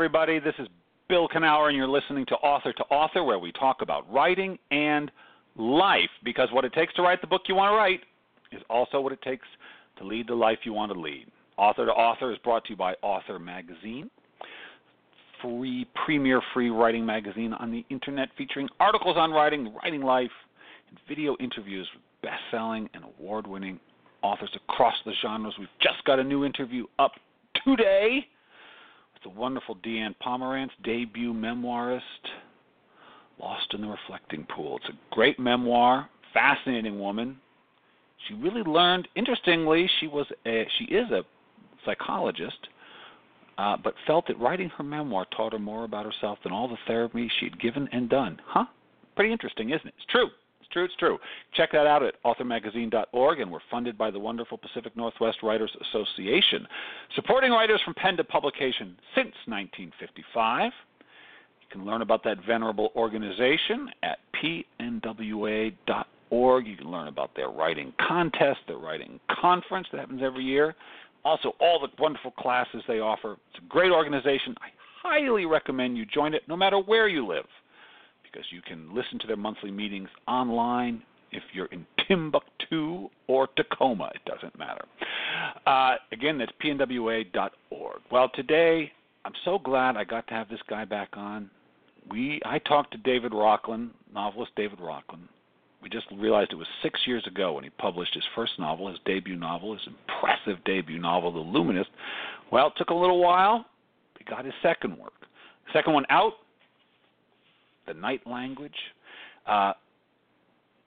everybody. This is Bill Kenower, and you're listening to Author to Author, where we talk about writing and life. Because what it takes to write the book you want to write is also what it takes to lead the life you want to lead. Author to Author is brought to you by Author Magazine, free, premier free writing magazine on the internet featuring articles on writing, writing life, and video interviews with best selling and award winning authors across the genres. We've just got a new interview up today with the wonderful Deanne Pomerantz, debut memoirist, Lost in the Reflecting Pool. It's a great memoir, fascinating woman. She really learned. Interestingly, she was a, she is a psychologist, uh, but felt that writing her memoir taught her more about herself than all the therapy she had given and done. Huh? Pretty interesting, isn't it? It's true true, it's true. Check that out at authormagazine.org, and we're funded by the wonderful Pacific Northwest Writers Association, supporting writers from pen to publication since 1955. You can learn about that venerable organization at pnwa.org. You can learn about their writing contest, their writing conference that happens every year. Also, all the wonderful classes they offer. It's a great organization. I highly recommend you join it no matter where you live because you can listen to their monthly meetings online if you're in Timbuktu or Tacoma. It doesn't matter. Uh, again, that's pnwa.org. Well, today I'm so glad I got to have this guy back on. We I talked to David Rocklin, novelist David Rocklin. We just realized it was six years ago when he published his first novel, his debut novel, his impressive debut novel, The Luminist. Well, it took a little while. He got his second work. Second one out, the night language. Uh,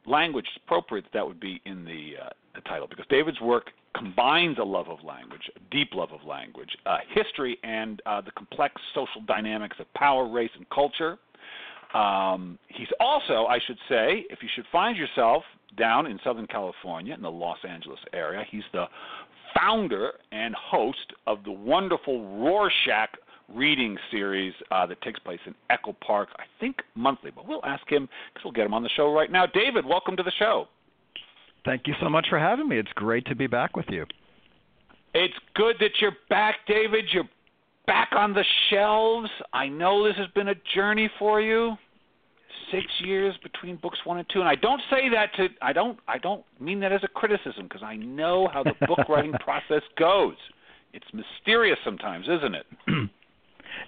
language appropriate that would be in the, uh, the title because David's work combines a love of language, a deep love of language, uh, history, and uh, the complex social dynamics of power, race, and culture. Um, he's also, I should say, if you should find yourself down in Southern California in the Los Angeles area, he's the founder and host of the wonderful Roar Shack reading series uh, that takes place in Echo Park, I think monthly. But we'll ask him because we'll get him on the show right now. David, welcome to the show. Thank you so much for having me. It's great to be back with you. It's good that you're back, David. You're back on the shelves. I know this has been a journey for you. Six years between books one and two, and I don't say that to I don't I don't mean that as a criticism because I know how the book writing process goes. It's mysterious sometimes, isn't it?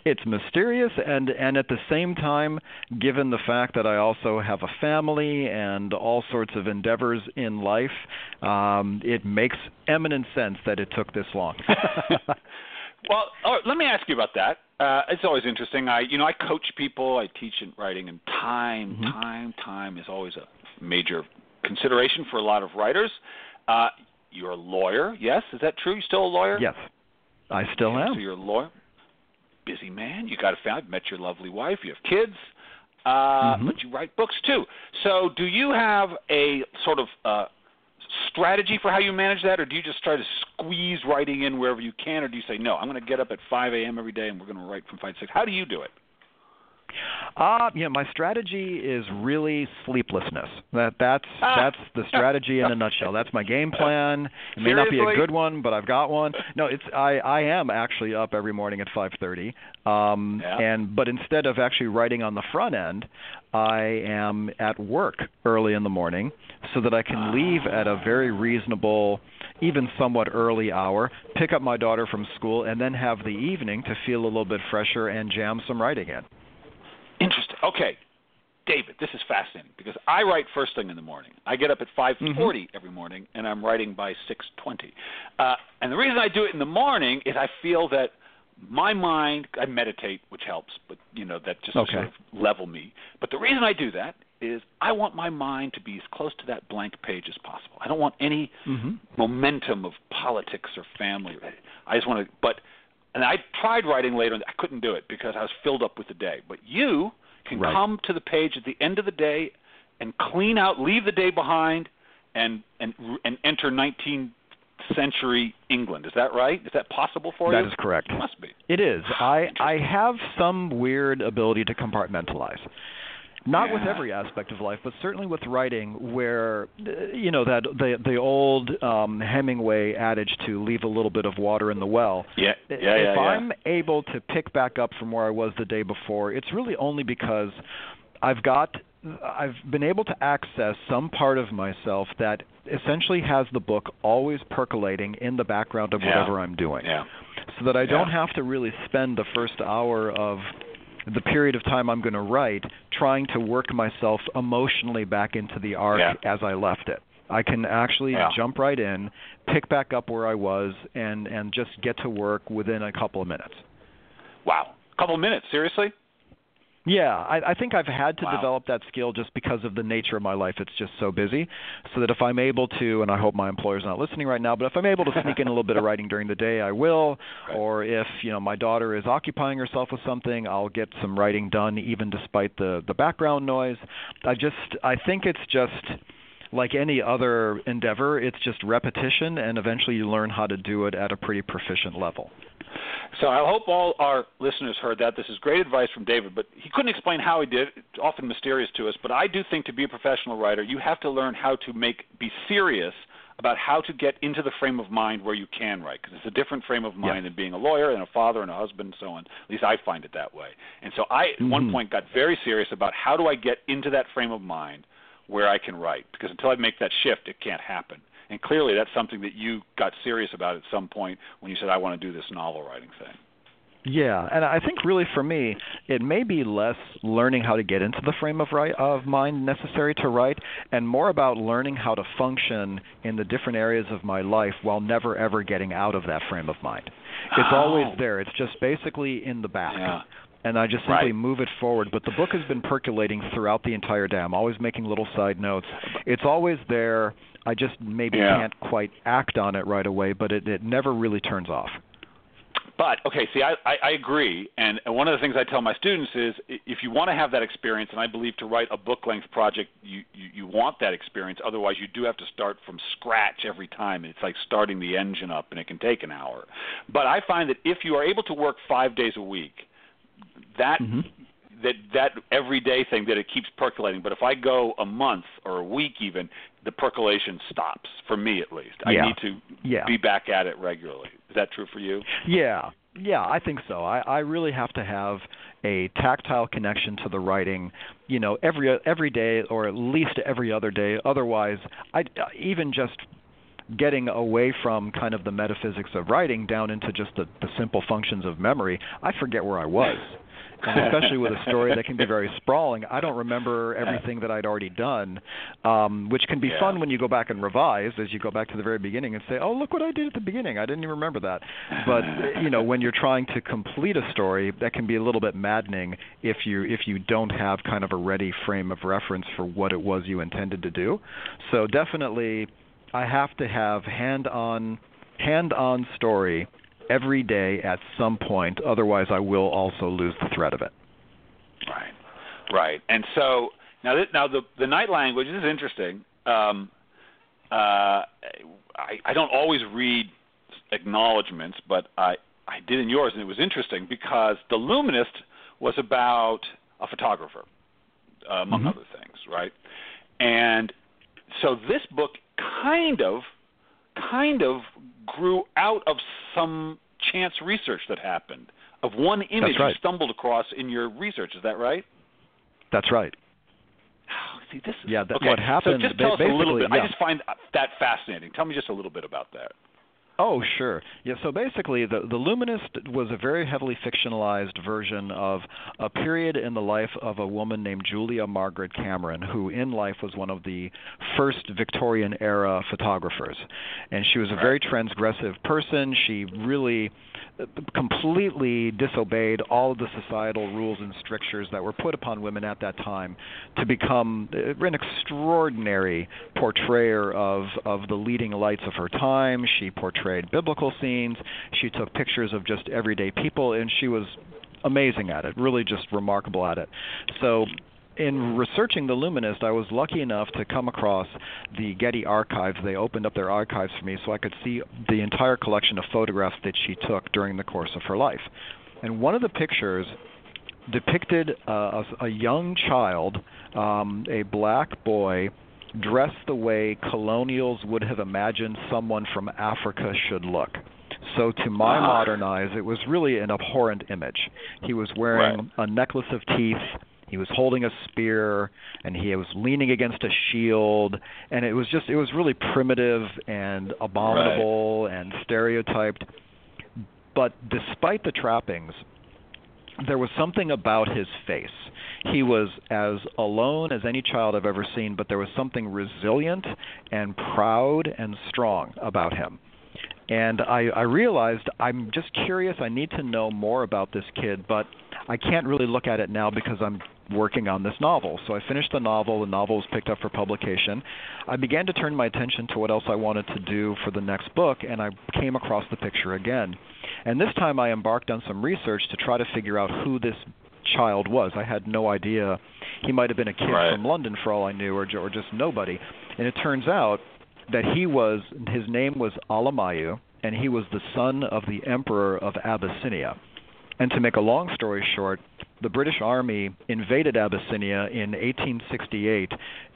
it's mysterious and and at the same time given the fact that I also have a family and all sorts of endeavors in life um it makes eminent sense that it took this long well oh, let me ask you about that uh, it's always interesting. I, you know, I coach people. I teach in writing, and time, mm-hmm. time, time is always a major consideration for a lot of writers. Uh, you're a lawyer, yes? Is that true? You still a lawyer? Yes, I still am. So you're a lawyer busy man. You got a family. Met your lovely wife. You have kids. Uh, mm-hmm. But you write books too. So, do you have a sort of uh, strategy for how you manage that, or do you just try to squeeze writing in wherever you can, or do you say no? I'm going to get up at 5 a.m. every day, and we're going to write from 5 to 6. How do you do it? Uh, yeah, my strategy is really sleeplessness. That that's ah. that's the strategy in a nutshell. That's my game plan. It may Seriously? not be a good one, but I've got one. No, it's I I am actually up every morning at 5:30. Um yeah. and but instead of actually writing on the front end, I am at work early in the morning so that I can leave at a very reasonable even somewhat early hour, pick up my daughter from school and then have the evening to feel a little bit fresher and jam some writing in. Interesting. Okay, David, this is fascinating because I write first thing in the morning. I get up at 5:40 mm-hmm. every morning, and I'm writing by 6:20. Uh, and the reason I do it in the morning is I feel that my mind. I meditate, which helps, but you know that just okay. sort of level me. But the reason I do that is I want my mind to be as close to that blank page as possible. I don't want any mm-hmm. momentum of politics or family. I just want to, but and I tried writing later, and I couldn't do it because I was filled up with the day. But you can right. come to the page at the end of the day and clean out, leave the day behind, and and and enter 19th century England. Is that right? Is that possible for that you? That is correct. It must be. It is. I I have some weird ability to compartmentalize. Not yeah. with every aspect of life, but certainly with writing, where you know that the the old um, Hemingway adage to leave a little bit of water in the well. Yeah, yeah, if yeah. If. I'm able to pick back up from where I was the day before, it's really only because I've got I've been able to access some part of myself that essentially has the book always percolating in the background of yeah. whatever I'm doing. Yeah. So that I don't have to really spend the first hour of the period of time I'm going to write trying to work myself emotionally back into the arc Yeah. as I left it. I can actually Yeah. jump right in, pick back up where I was and and just get to work within a couple of minutes. Wow. A couple of minutes, seriously? Yeah, I, I think I've had to Wow. develop that skill just because of the nature of my life. It's just so busy, so that if I'm able to, and I hope my employer's not listening right now, but if I'm able to sneak in a little bit of writing during the day, I will. Right. Or if you know my daughter is occupying herself with something, I'll get some writing done, even despite the the background noise. I just I think it's just like any other endeavor, it's just repetition, and eventually you learn how to do it at a pretty proficient level. So I hope all our listeners heard that. This is great advice from David, but he couldn't explain how he did it. It's often mysterious to us, but I do think to be a professional writer, you have to learn how to make be serious about how to get into the frame of mind where you can write because it's a different frame of mind Yeah. than being a lawyer and a father and a husband and so on. At least I find it that way. And so I at one Mhm. point got very serious about how do I get into that frame of mind where I can write because until I make that shift it can't happen. And clearly that's something that you got serious about at some point when you said I want to do this novel writing thing. Yeah, and I think really for me, it may be less learning how to get into the frame of right of mind necessary to write, and more about learning how to function in the different areas of my life while never ever getting out of that frame of mind. It's Oh. always there. It's just basically in the back. Yeah. And I just simply Right. move it forward. But the book has been percolating throughout the entire day. I'm always making little side notes. It's always there. I just maybe Yeah. can't quite act on it right away, but it, it never really turns off. But okay, see, I, I, I agree, and, one of the things I tell my students is, if you want to have that experience, and I believe to write a book-length project, you, you you want that experience. Otherwise, you do have to start from scratch every time. And it's like starting the engine up, and it can take an hour. But I find that if you are able to work five days a week, that hmm that that everyday thing that it keeps percolating. But if I go a month or a week even, the percolation stops for me at least. I need to Yeah. be back at it regularly. Is that true for you? Yeah, yeah, I think so. I, I really have to have a tactile connection to the writing, you know, every every day or at least every other day. Otherwise, I even just getting away from kind of the metaphysics of writing down into just the, the simple functions of memory, I forget where I was. And especially with a story that can be very sprawling, I don't remember everything that I'd already done, um, which can be Yeah. fun when you go back and revise, as you go back to the very beginning and say, "Oh, look what I did at the beginning! I didn't even remember that." But you know, when you're trying to complete a story, that can be a little bit maddening if you if you don't have kind of a ready frame of reference for what it was you intended to do. So definitely, I have to have hand-on hand-on story every day at some point. Otherwise, I will also lose the thread of it. Right, right. And so now, th- now the the night language this is interesting. Um, uh, I I don't always read acknowledgments, but I I did in yours, and it was interesting because the Luminist was about a photographer, uh, among Mhm. other things, right? And so this book kind of kind of grew out of some chance research that happened of one image right. you stumbled across in your research. Is that right? That's right. Oh, see, this is Yeah, that- okay. what happened- So just tell us a little bit. I just find that fascinating. Tell me just a little bit about that. Oh, sure. Yeah, so basically, the, the Luminist was a very heavily fictionalized version of a period in the life of a woman named Julia Margaret Cameron, who in life was one of the first Victorian era photographers. And she was a very transgressive person. She really uh, completely disobeyed all of the societal rules and strictures that were put upon women at that time to become uh, an extraordinary portrayer of, of the leading lights of her time. She portrayed biblical scenes. She took pictures of just everyday people, and she was amazing at it, really just remarkable at it. So in researching the Luminist, I was lucky enough to come across the Getty archives. They opened up their archives for me so I could see the entire collection of photographs that she took during the course of her life. And one of the pictures depicted uh, a, a young child, um, a black boy, dressed the way colonials would have imagined someone from Africa should look. So to my Ah. modern eyes, it was really an abhorrent image. He was wearing a necklace of teeth. He was holding a spear, and he was leaning against a shield, and it was just it was really primitive and abominable and stereotyped. But despite the trappings, there was something about his face. He was as alone as any child I've ever seen, but there was something resilient and proud and strong about him. And I, I realized I'm just curious. I need to know more about this kid, but I can't really look at it now because I'm working on this novel. So I finished the novel. The novel was picked up for publication. I began to turn my attention to what else I wanted to do for the next book, and I came across the picture again. And this time I embarked on some research to try to figure out who this child was. I had no idea. He might have been a kid Right. from London for all I knew, or, or just nobody. And it turns out that he was his name was Alamayu, and he was the son of the emperor of Abyssinia. And to make a long story short, the British Army invaded Abyssinia in 1868,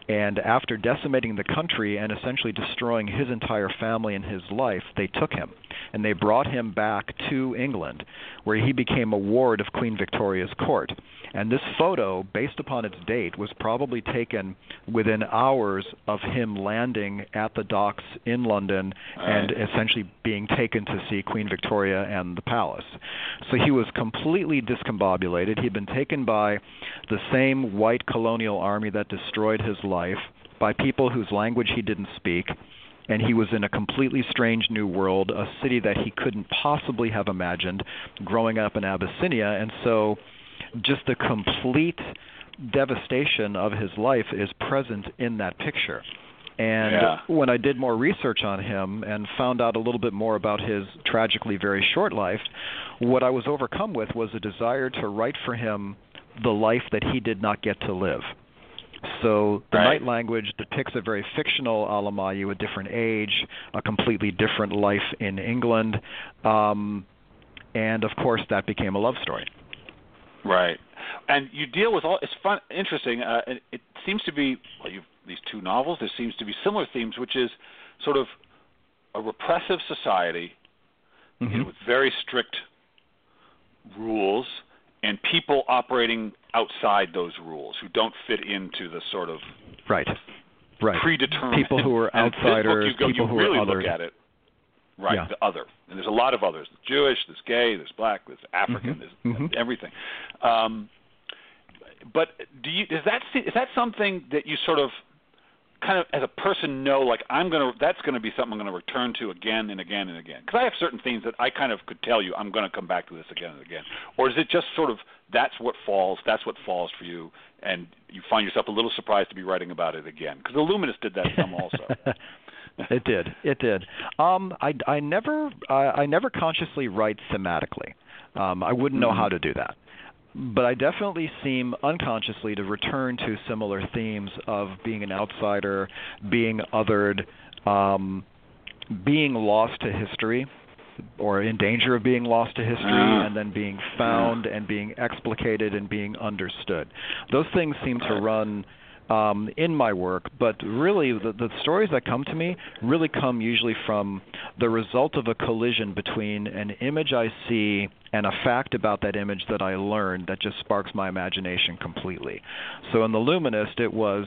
and after decimating the country and essentially destroying his entire family and his life, they took him and they brought him back to England, where he became a ward of Queen Victoria's court. And this photo, based upon its date, was probably taken within hours of him landing at the docks in London and essentially being taken to see Queen Victoria and the palace. So he was completely discombobulated. He'd been taken by the same white colonial army that destroyed his life, by people whose language he didn't speak, and he was in a completely strange new world, a city that he couldn't possibly have imagined growing up in Abyssinia. And so just the complete devastation of his life is present in that picture. And Yeah. when I did more research on him and found out a little bit more about his tragically very short life, what I was overcome with was a desire to write for him the life that he did not get to live. So the Right. night language depicts a very fictional Alamayu, a different age, a completely different life in England, um, and of course that became a love story. Right, and you deal with all. It's fun, interesting. Uh, it, it seems to be well, you've these two novels. There seems to be similar themes, which is sort of a repressive society you know, with very strict rules, and people operating outside those rules who don't fit into the sort of Right. Right. predetermined People who are outsiders, go, people you who really are look at it. Right, Yeah. the other, and there's a lot of others. There's Jewish, there's gay, there's black, there's African, Mhm. there's Mhm. everything. Um, but do you is that is that something that you sort of kind of as a person know like I'm gonna that's gonna be something I'm gonna return to again and again and again because I have certain themes that I kind of could tell you I'm gonna come back to this again and again or is it just sort of that's what falls that's what falls for you and you find yourself a little surprised to be writing about it again because the Luminist did that some also. it did. It did. Um, I, I never I, I never consciously write thematically. Um, I wouldn't know Mhm. how to do that. But I definitely seem unconsciously to return to similar themes of being an outsider, being othered, um, being lost to history, or in danger of being lost to history, Ah. and then being found and being explicated and being understood. Those things seem to run um, in my work, but really the, the stories that come to me really come usually from the result of a collision between an image I see and a fact about that image that I learned that just sparks my imagination completely. So in The Luminist, it was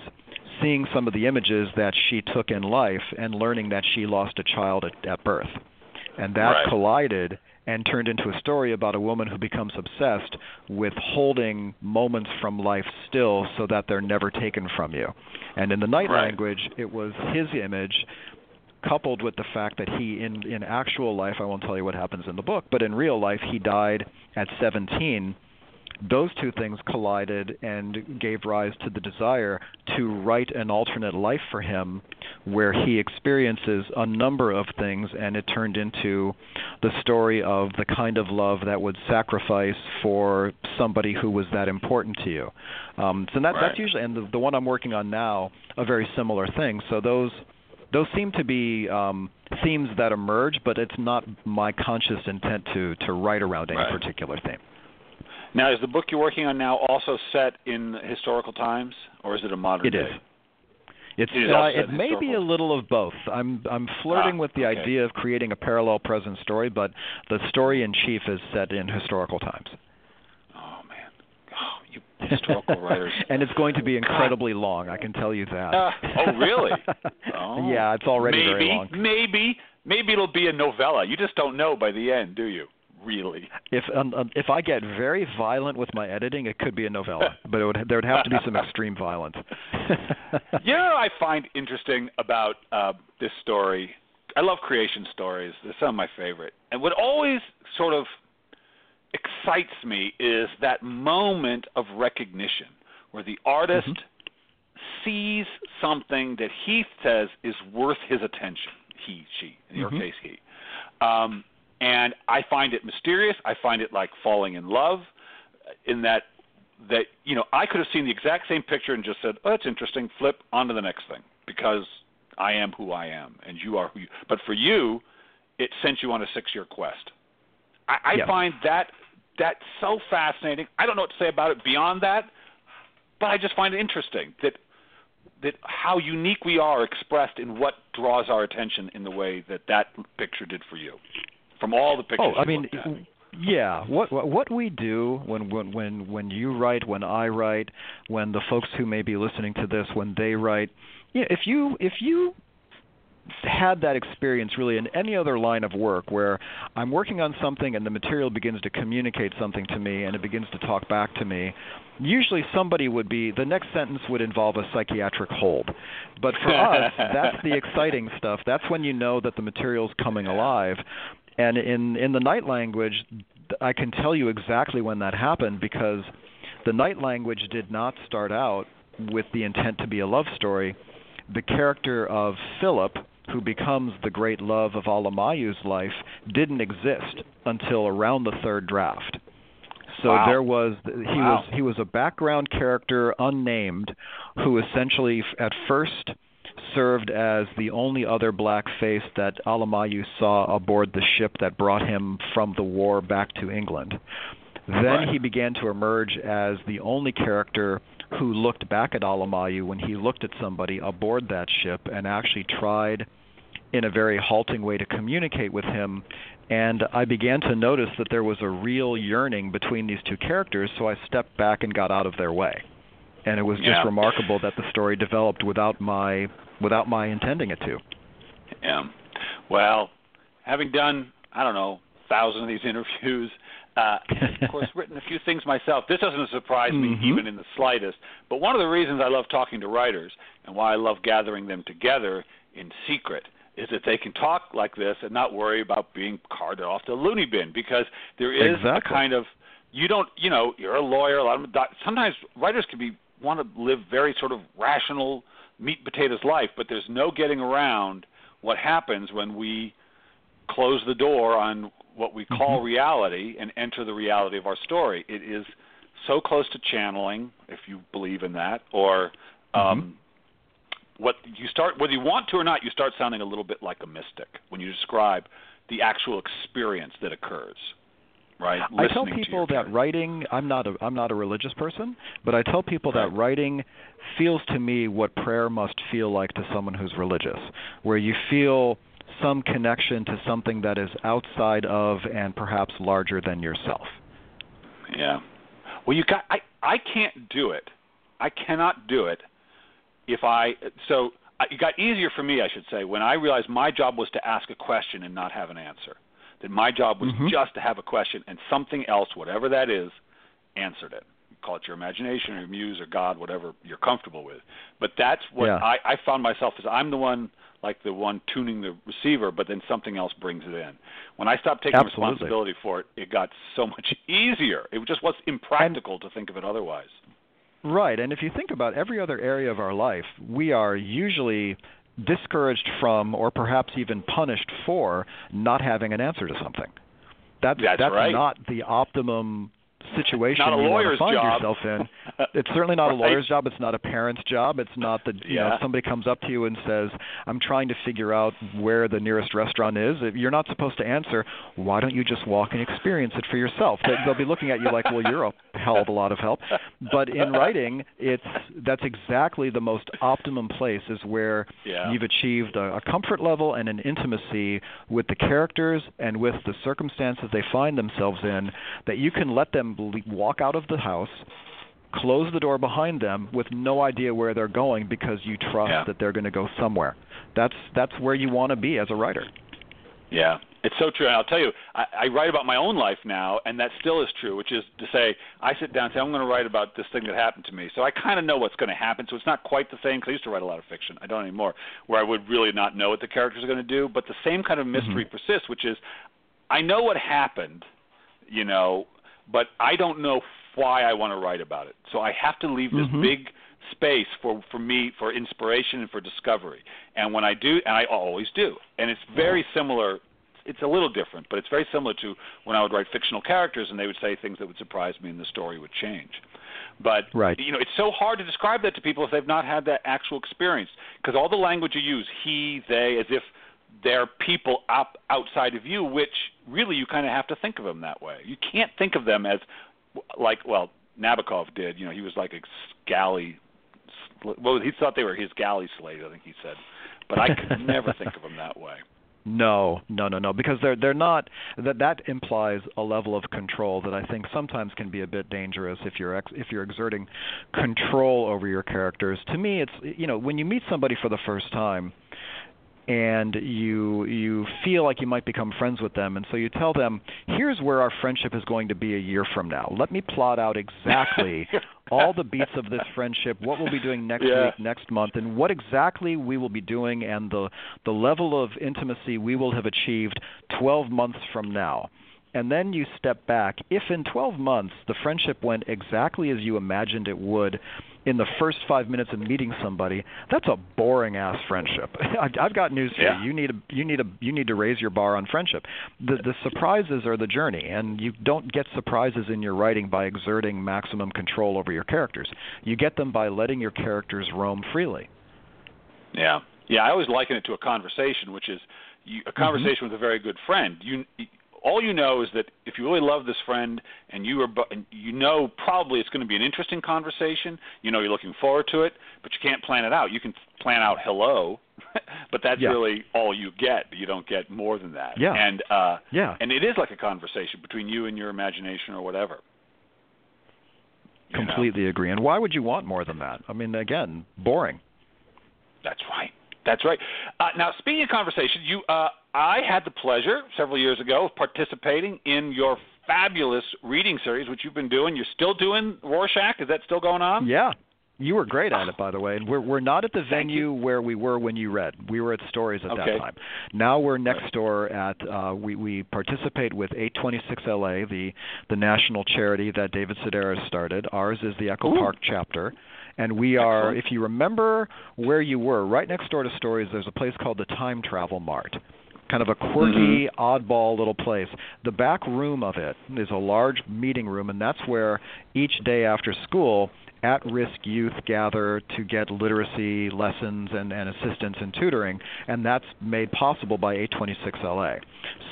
seeing some of the images that she took in life and learning that she lost a child at, at birth. And that Right. collided and turned into a story about a woman who becomes obsessed with holding moments from life still so that they're never taken from you. And in the night Right. language, it was his image coupled with the fact that he in in actual life I won't tell you what happens in the book, but in real life he died at 17 those two things collided and gave rise to the desire to write an alternate life for him where he experiences a number of things and it turned into the story of the kind of love that would sacrifice for somebody who was that important to you. Um, so that, Right. that's usually, and the, the one I'm working on now, a very similar thing. So those those seem to be um, themes that emerge, but it's not my conscious intent to to write around any Right. particular theme. Now, is the book you're working on now also set in historical times, or is it a modern It day? is. It's It is uh, it may be a little of both. I'm I'm flirting Ah, with the okay. idea of creating a parallel present story, but the story in chief is set in historical times. Oh man, oh, you historical writers. and it's going to be incredibly long. I can tell you that. Uh, oh, really? Oh. yeah, it's already maybe, very long. Maybe, maybe it'll be a novella. You just don't know by the end, do you? Really? If um, um, if I get very violent with my editing, it could be a novella, but it would there would have to be some extreme violence. you know, what I find interesting about uh, this story. I love creation stories. They're some of my favorite. And what always sort of excites me is that moment of recognition where the artist sees something that he says is worth his attention. He, she, in your Mhm. case, he. Um, and I find it mysterious. I find it like falling in love, in that that you know I could have seen the exact same picture and just said, "Oh, that's interesting." Flip on to the next thing because I am who I am and you are who you. But for you, it sent you on a six-year quest. I, I Yes. find that that so fascinating. I don't know what to say about it beyond that, but I just find it interesting that that how unique we are expressed in what draws our attention in the way that that picture did for you. From all the pictures oh, I mean, yeah. What what what we do when when when when you write, when I write, when the folks who may be listening to this, when they write, yeah, if you if you had that experience really in any other line of work where I'm working on something and the material begins to communicate something to me and it begins to talk back to me, usually somebody would be the next sentence would involve a psychiatric hold. But for us, that's the exciting stuff. That's when you know that the material's coming alive. And in in the night language, I can tell you exactly when that happened because the night language did not start out with the intent to be a love story. The character of Philip, who becomes the great love of Alamayu's life, didn't exist until around the third draft. So Wow. there was he Wow. was he was a background character unnamed who essentially at first served as the only other black face that Alamayu saw aboard the ship that brought him from the war back to England. Then Right. he began to emerge as the only character who looked back at Alamayu when he looked at somebody aboard that ship and actually tried in a very halting way to communicate with him and I began to notice that there was a real yearning between these two characters so I stepped back and got out of their way. And it was just Yeah. remarkable that the story developed without my without my intending it to. Yeah. Well, having done I don't know thousands of these interviews, uh, of course, written a few things myself. This doesn't surprise me Mhm. even in the slightest. But one of the reasons I love talking to writers and why I love gathering them together in secret is that they can talk like this and not worry about being carted off to the loony bin because there is a kind of you don't you know you're a lawyer a lot of sometimes writers can be want to live very sort of rational meat and potatoes life but there's no getting around what happens when we close the door on what we call Mhm. reality and enter the reality of our story. It is so close to channeling if you believe in that or um what you start whether you want to or not you start sounding a little bit like a mystic when you describe the actual experience that occurs right I tell people that character. writing I'm not a I'm not a religious person, but I tell people that writing feels to me what prayer must feel like to someone who's religious, where you feel some connection to something that is outside of and perhaps larger than yourself. Yeah. Well, you got. I I can't do it. I cannot do it if I. So uh, it got easier for me, I should say, when I realized my job was to ask a question and not have an answer. That my job was Mhm. just to have a question and something else, whatever that is, answered it. Call it your imagination or your muse or God, whatever you're comfortable with. But that's what Yeah. I, I found myself as I'm the one like the one tuning the receiver, but then something else brings it in. When I stopped taking Absolutely. responsibility for it, it got so much easier. It just was impractical to think of it otherwise. Right, and if you think about every other area of our life, we are usually discouraged from or perhaps even punished for not having an answer to something. That's That's right. not the optimum situation not a you lawyer's find job. yourself in. It's certainly not right. a lawyer's job. It's not a parent's job. It's not that you yeah. know somebody comes up to you and says, "I'm trying to figure out where the nearest restaurant is." You're not supposed to answer, "Why don't you just walk and experience it for yourself?" They'll be looking at you like, "Well, you're a hell of a lot of help." But in writing, it's that's exactly the most optimum place is where yeah. you've achieved a, a comfort level and an intimacy with the characters and with the circumstances they find themselves in that you can let them walk out of the house close the door behind them with no idea where they're going because you trust yeah. that they're going to go somewhere. That's that's where you want to be as a writer. Yeah, it's so true. And I'll tell you, I, I write about my own life now, and that still is true. Which is to say, I sit down and say, I'm going to write about this thing that happened to me. So I kind of know what's going to happen. So it's not quite the same because I used to write a lot of fiction. I don't anymore, where I would really not know what the characters are going to do. But the same kind of mystery mm-hmm. persists, which is, I know what happened, you know, but I don't know why I want to write about it. So I have to leave this mm-hmm. big space for for me for inspiration and for discovery. And when I do, and I always do, and it's very similar. It's a little different, but it's very similar to when I would write fictional characters and they would say things that would surprise me and the story would change. But right. you know, it's so hard to describe that to people if they've not had that actual experience because all the language you use, he, they, as if they're people up outside of you, which really you kind of have to think of them that way. You can't think of them as like well Nabokov did. You know, he was like a galley. Well, he thought they were his galley slaves. I think he said, but I could never think of them that way. No, no, no, no, because they're they're not. That that implies a level of control that I think sometimes can be a bit dangerous if you're ex, if you're exerting control over your characters. To me, it's you know when you meet somebody for the first time, and you you feel like you might become friends with them and so you tell them here's where our friendship is going to be a year from now let me plot out exactly all the beats of this friendship what we'll be doing next yeah. week next month and what exactly we will be doing and the the level of intimacy we will have achieved 12 months from now and then you step back if in 12 months the friendship went exactly as you imagined it would in the first five minutes of meeting somebody, that's a boring ass friendship. I've, got news for yeah. you. You need a, you need a, you need to raise your bar on friendship. The the surprises are the journey, and you don't get surprises in your writing by exerting maximum control over your characters. You get them by letting your characters roam freely. Yeah, yeah. I always liken it to a conversation, which is you, a conversation mm-hmm. with a very good friend. You all you know is that if you really love this friend and you are and you know probably it's going to be an interesting conversation you know you're looking forward to it but you can't plan it out. You can plan out hello but that's yeah. really all you get. You don't get more than that. Yeah. And uh yeah. and it is like a conversation between you and your imagination or whatever. You completely know? agree. And why would you want more than that? I mean again boring. That's right that's right. Uh, now, speaking of conversation, you, uh, I had the pleasure several years ago of participating in your fabulous reading series, which you've been doing. You're still doing Roar Shack. Is that still going on? Yeah. You were great at it, by the way. And we're we're not at the venue where we were when you read. We were at Stories at okay. that time. Now we're next door at. Uh, we we participate with 826 LA, the the national charity that David Sedaris started. Ours is the Echo Ooh. Park chapter. And we are, Excellent. if you remember where you were, right next door to Stories, there's a place called the Time Travel Mart kind of a quirky, mm-hmm. oddball little place. The back room of it is a large meeting room, and that's where each day after school, at risk youth gather to get literacy lessons and, and assistance and tutoring, and that's made possible by 826LA.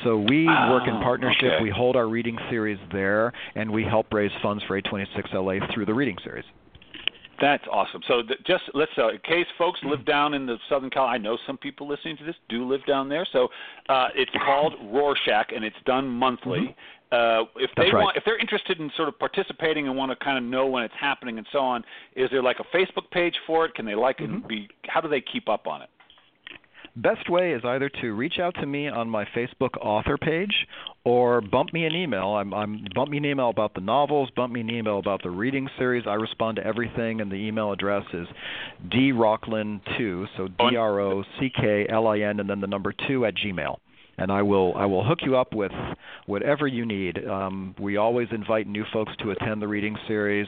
So we oh, work in partnership, okay. we hold our reading series there, and we help raise funds for 826LA through the reading series. That's awesome. So th- just let's uh, in case folks live down in the Southern Cal, I know some people listening to this do live down there. So uh, it's called Roar Shack, and it's done monthly. Mm-hmm. Uh, if they right. want, if they're interested in sort of participating and want to kind of know when it's happening and so on, is there like a Facebook page for it? Can they like mm-hmm. and be? How do they keep up on it? Best way is either to reach out to me on my Facebook author page or bump me an email. I'm, I'm bump me an email about the novels, bump me an email about the reading series. I respond to everything, and the email address is drocklin2, so D R O C K L I N, and then the number two at Gmail. And I will I will hook you up with whatever you need. Um, we always invite new folks to attend the reading series.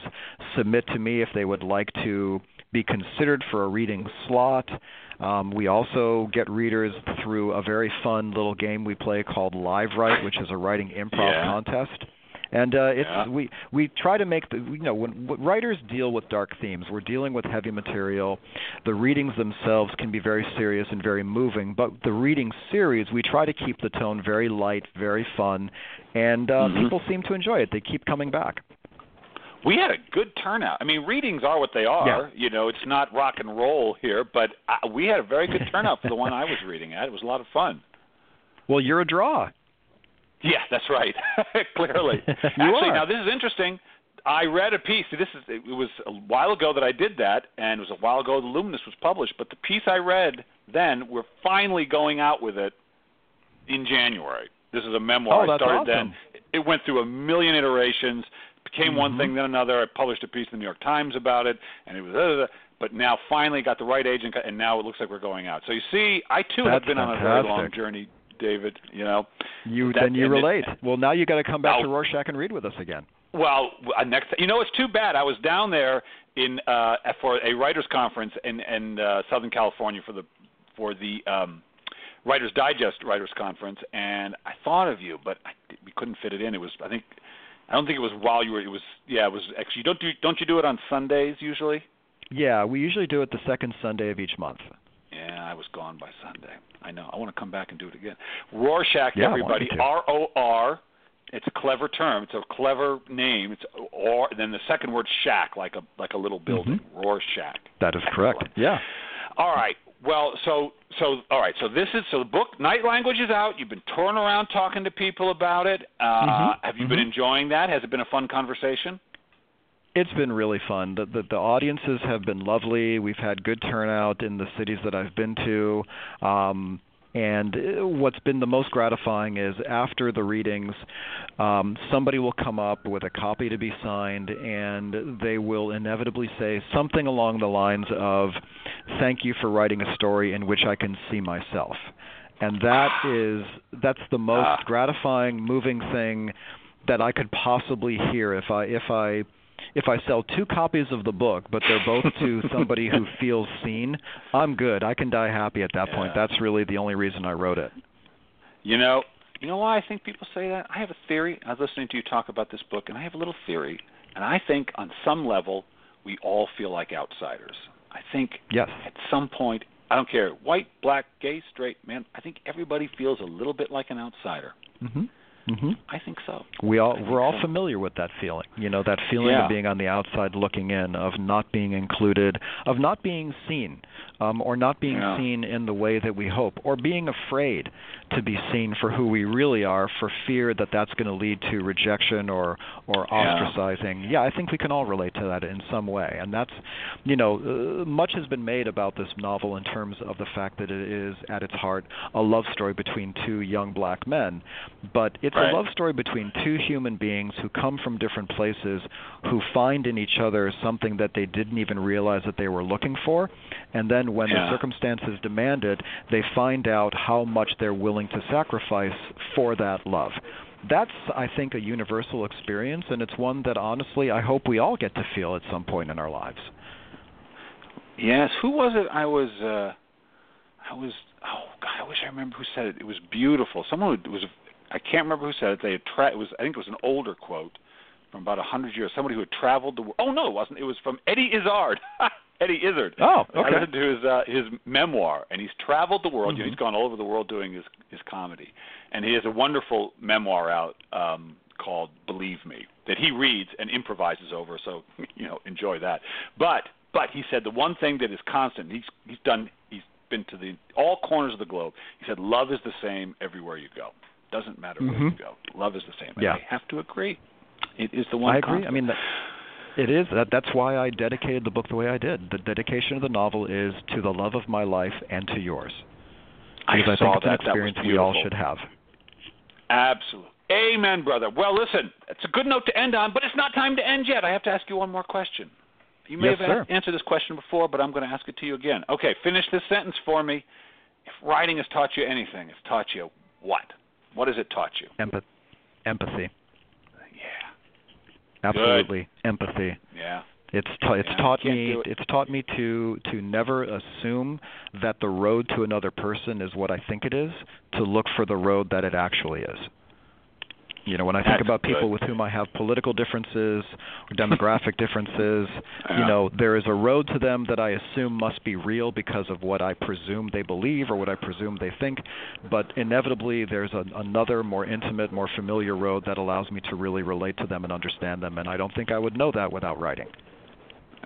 Submit to me if they would like to be considered for a reading slot. Um, we also get readers through a very fun little game we play called Live Write, which is a writing improv Yeah. contest. And uh, it's Yeah. we we try to make the you know when, when writers deal with dark themes, we're dealing with heavy material. The readings themselves can be very serious and very moving, but the reading series we try to keep the tone very light, very fun, and uh, Mhm. people seem to enjoy it. They keep coming back. We had a good turnout. I mean, readings are what they are. Yeah. You know, it's not rock and roll here, but uh, we had a very good turnout for the one I was reading at. It was a lot of fun. Well, you're a draw. Yeah, that's right. Clearly. You Actually, are. now this is interesting. I read a piece. This is it was a while ago that I did that, and it was a while ago the Luminist was published. But the piece I read then, we're finally going out with it in January. This is a memoir. Oh, that's I started awesome. then. It went through a million iterations, became one Mhm. thing then another. I published a piece in the New York Times about it, and it was. Uh, but now finally got the right agent, and now it looks like we're going out. So you see, I too have That's been on a very long journey, David. You know. You That- then you and it- relate. well, now you got to come back to Roar Shack and read with us again. Well, uh, next, you know, it's too bad. I was down there in uh, for a writers' conference in in uh, Southern California for the for the um, Writers Digest Writers Conference, and I thought of you, but I, we couldn't fit it in. It was, I think, I don't think it was while you were. It was, yeah, it was actually. Don't do don't you do it on Sundays usually? Yeah, we usually do it the second Sunday of each month. Yeah, I was gone by Sunday. I know. I want to come back and do it again. Roar Shack, Yeah, everybody. R O R. It's a clever term. It's a clever name. It's or then the second word shack, like a like a little mm-hmm. building. Roar Shack. That is correct. Excellent. Yeah. All right. Well, so so all right. So this is so the book Night Language is out. You've been touring around talking to people about it. Uh, Mhm, Have you been mhm. enjoying that? Has it been a fun conversation? It's been really fun. The, the the audiences have been lovely. We've had good turnout in the cities that I've been to. Um and uh, what's been the most gratifying is after the readings, um, somebody will come up with a copy to be signed, and they will inevitably say something along the lines of, "Thank you for writing a story in which I can see myself." And that is that's the most Ah. gratifying, moving thing that I could possibly hear if I if I if I sell two copies of the book, but they're both to somebody who feels seen, I'm good. I can die happy at that point. That's really the only reason I wrote it. You know, you know why I think people say that? I have a theory. I was listening to you talk about this book, and I have a little theory. And I think on some level, we all feel like outsiders. I think Yes. at some point, I don't care, white, black, gay, straight, man, I think everybody feels a little bit like an outsider. Mhm. Mhm. I think so. We all we're all so. familiar with that feeling. You know, that feeling Yeah. of being on the outside looking in, of not being included, of not being seen, um, or not being Yeah. seen in the way that we hope, or being afraid to be seen for who we really are for fear that that's going to lead to rejection or or ostracizing. Yeah, I think we can all relate to that in some way. And that's, you know, uh, much has been made about this novel in terms of the fact that it is at its heart a love story between two young black men, but it's Right. a love story between two human beings who come from different places who find in each other something that they didn't even realize that they were looking for and then when the circumstances demand it they find out how much they're willing to sacrifice for that love that's i think a universal experience and it's one that honestly i hope we all get to feel at some point in our lives Yes. Who was it? I was. uh I was. Oh God, I wish I remember who said it. It was beautiful. Someone who was. I can't remember who said it. They had it was. I think it was an older quote from about a hundred years. Somebody who had traveled the world. Oh no, it wasn't. It was from Eddie Izzard. Eddie Izzard. oh okay. I listened to his uh, his memoir, and he's traveled the world. You know, Mhm. he's gone all over the world doing his his comedy, and he has a wonderful memoir out um, called "Believe Me" that he reads and improvises over. So you know, enjoy that. But but he said the one thing that is constant. He's he's done. He's been to the all corners of the globe. He said love is the same everywhere you go. Doesn't matter where you Mhm. go. Love is the same. And Yeah. I have to agree. It is the one. I agree. I mean, that, it is. That, that's why I dedicated the book the way I did. The dedication of the novel is to the love of my life and to yours. I Because I, saw think it's that. an experience we all should have. Absolutely. Amen, brother. Well, listen, it's a good note to end on, but it's not time to end yet. I have to ask you one more question. You may Yes, have sir. answered this question before, but I'm going to ask it to you again. Okay, finish this sentence for me. If writing has taught you anything, it's taught you what? What has it taught you? Empath- empathy. Absolutely. Empathy. Yeah. It's ta- it's Yeah, taught me it. it's taught me to to never assume that the road to another person is what I think it is, to look for the road that it actually is. You know, when I think That's about people good. with whom I have political differences or demographic differences, Yeah. you know, there is a road to them that I assume must be real because of what I presume they believe or what I presume they think, but inevitably there's a, another more intimate, more familiar road that allows me to really relate to them and understand them, and I don't think I would know that without writing.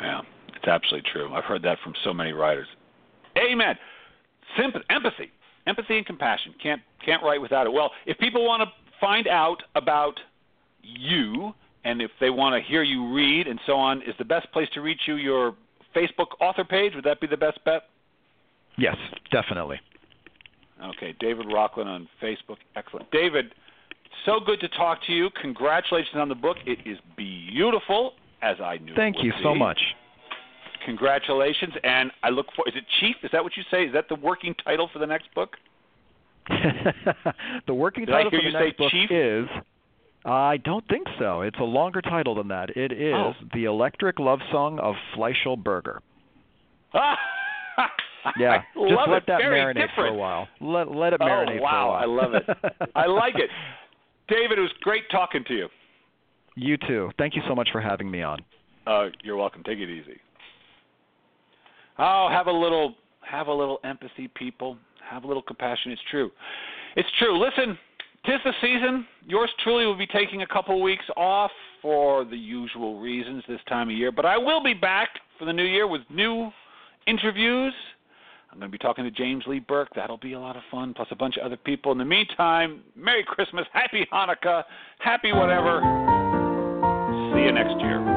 Yeah, it's absolutely true. I've heard that from so many writers. Amen. Sympathy, empathy, empathy and compassion. Can't can't write without it. Well, if people want to find out about you and if they want to hear you read and so on, is the best place to reach you your Facebook author page? Would that be the best bet? Yes, definitely. Okay, David Rocklin on Facebook. Excellent. David, so good to talk to you. Congratulations on the book. It is beautiful, as I knew. Thank you so much. Congratulations, and I look for. Is it Chief? Is that what you say? Is that the working title for the next book? the working Did title for the next book Chief? is I don't think so. It's a longer title than that. It is Oh. The Electric Love Song of Fleischl Burger. Ah, Yeah, I just let it. that Very marinate for a while. Let let it Oh, marinate wow, for a while. Wow, I love it. I like it. David, it was great talking to you. You too. Thank you so much for having me on. Uh, you're welcome. Take it easy. Oh, have a little, have a little empathy, people. Have a little compassion. It's true. It's true. Listen, tis the season. Yours truly will be taking a couple weeks off for the usual reasons this time of year, but I will be back for the new year with new interviews. I'm going to be talking to James Lee Burke. That'll be a lot of fun, plus a bunch of other people. In the meantime, Merry Christmas, Happy Hanukkah, Happy whatever. See you next year.